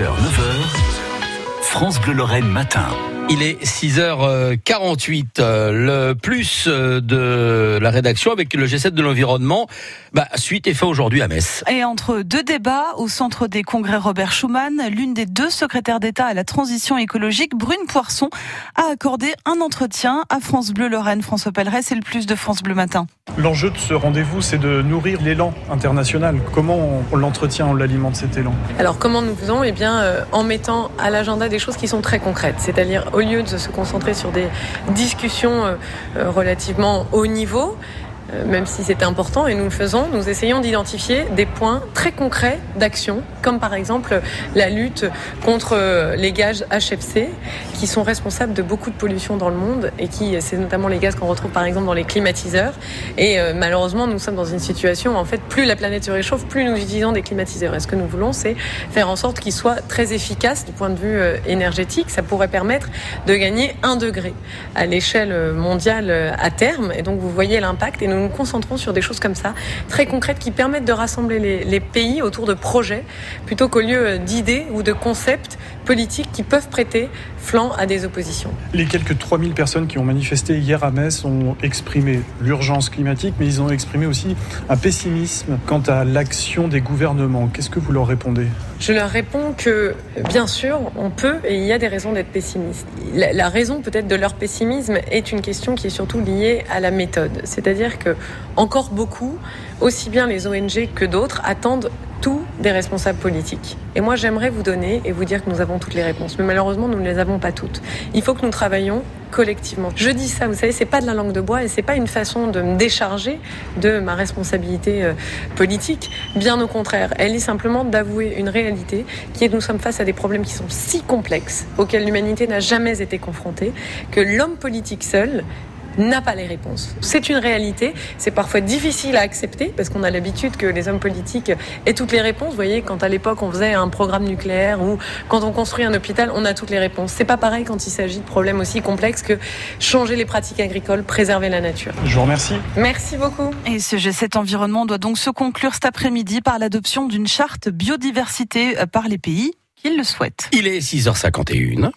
6h, 9h, France Bleu Lorraine matin. Il est 6h48. Euh, le plus euh, de la rédaction avec le G7 de l'environnement. Bah, suite est fait aujourd'hui à Metz. Et entre deux débats au centre des congrès Robert Schuman, l'une des deux secrétaires d'État à la transition écologique, Brune Poisson, a accordé un entretien à France Bleu Lorraine. François Pelleret, c'est le plus de France Bleu Matin. L'enjeu de ce rendez-vous, c'est de nourrir l'élan international. Comment on l'entretient, on l'alimente cet élan? Alors comment nous faisons? Eh bien, euh, en mettant à l'agenda des choses qui sont très concrètes, c'est-à-dire au lieu de se concentrer sur des discussions euh, euh, relativement haut niveau, même si c'est important et nous le faisons, nous essayons d'identifier des points très concrets d'action, comme par exemple la lutte contre euh, les gaz HFC, qui sont responsables de beaucoup de pollution dans le monde et qui, c'est notamment les gaz qu'on retrouve par exemple dans les climatiseurs. Et euh, malheureusement, nous sommes dans une situation où en fait, plus la planète se réchauffe, plus nous utilisons des climatiseurs. Et ce que nous voulons, c'est faire en sorte qu'ils soient très efficaces du point de vue énergétique. Ça pourrait permettre de gagner un degré à l'échelle mondiale à terme. Et donc, vous voyez l'impact nous concentrons sur des choses comme ça, très concrètes, qui permettent de rassembler les, les pays autour de projets, plutôt qu'au lieu d'idées ou de concepts politiques qui peuvent prêter flanc à des oppositions. Les quelques 3000 personnes qui ont manifesté hier à Metz ont exprimé l'urgence climatique, mais ils ont exprimé aussi un pessimisme quant à l'action des gouvernements. Qu'est-ce que vous leur répondez? Je leur réponds que, bien sûr, on peut et il y a des raisons d'être pessimiste. La, raison peut-être de leur pessimisme est une question qui est surtout liée à la méthode. C'est-à-dire que encore beaucoup, aussi bien les ONG que d'autres, attendent tout des responsables politiques. Et moi, j'aimerais vous donner et vous dire que nous avons toutes les réponses. Mais malheureusement, nous ne les avons pas toutes. Il faut que nous travaillions collectivement. Je dis ça, vous savez, c'est pas de la langue de bois et c'est pas une façon de me décharger de ma responsabilité euh, politique. Bien au contraire, elle est simplement d'avouer une réalité qui est que nous sommes face à des problèmes qui sont si complexes, auxquels l'humanité n'a jamais été confrontée, que l'homme politique seul n'a pas les réponses. C'est une réalité, c'est parfois difficile à accepter parce qu'on a l'habitude que les hommes politiques aient toutes les réponses. Vous voyez, quand à l'époque on faisait un programme nucléaire ou quand on construit un hôpital, on a toutes les réponses. C'est pas pareil quand il s'agit de problèmes aussi complexes que changer les pratiques agricoles, préserver la nature. Je vous remercie. Merci beaucoup. Et ce G7 environnement doit donc se conclure cet après-midi par l'adoption d'une charte biodiversité par les pays qui le souhaitent. Il est 6h51.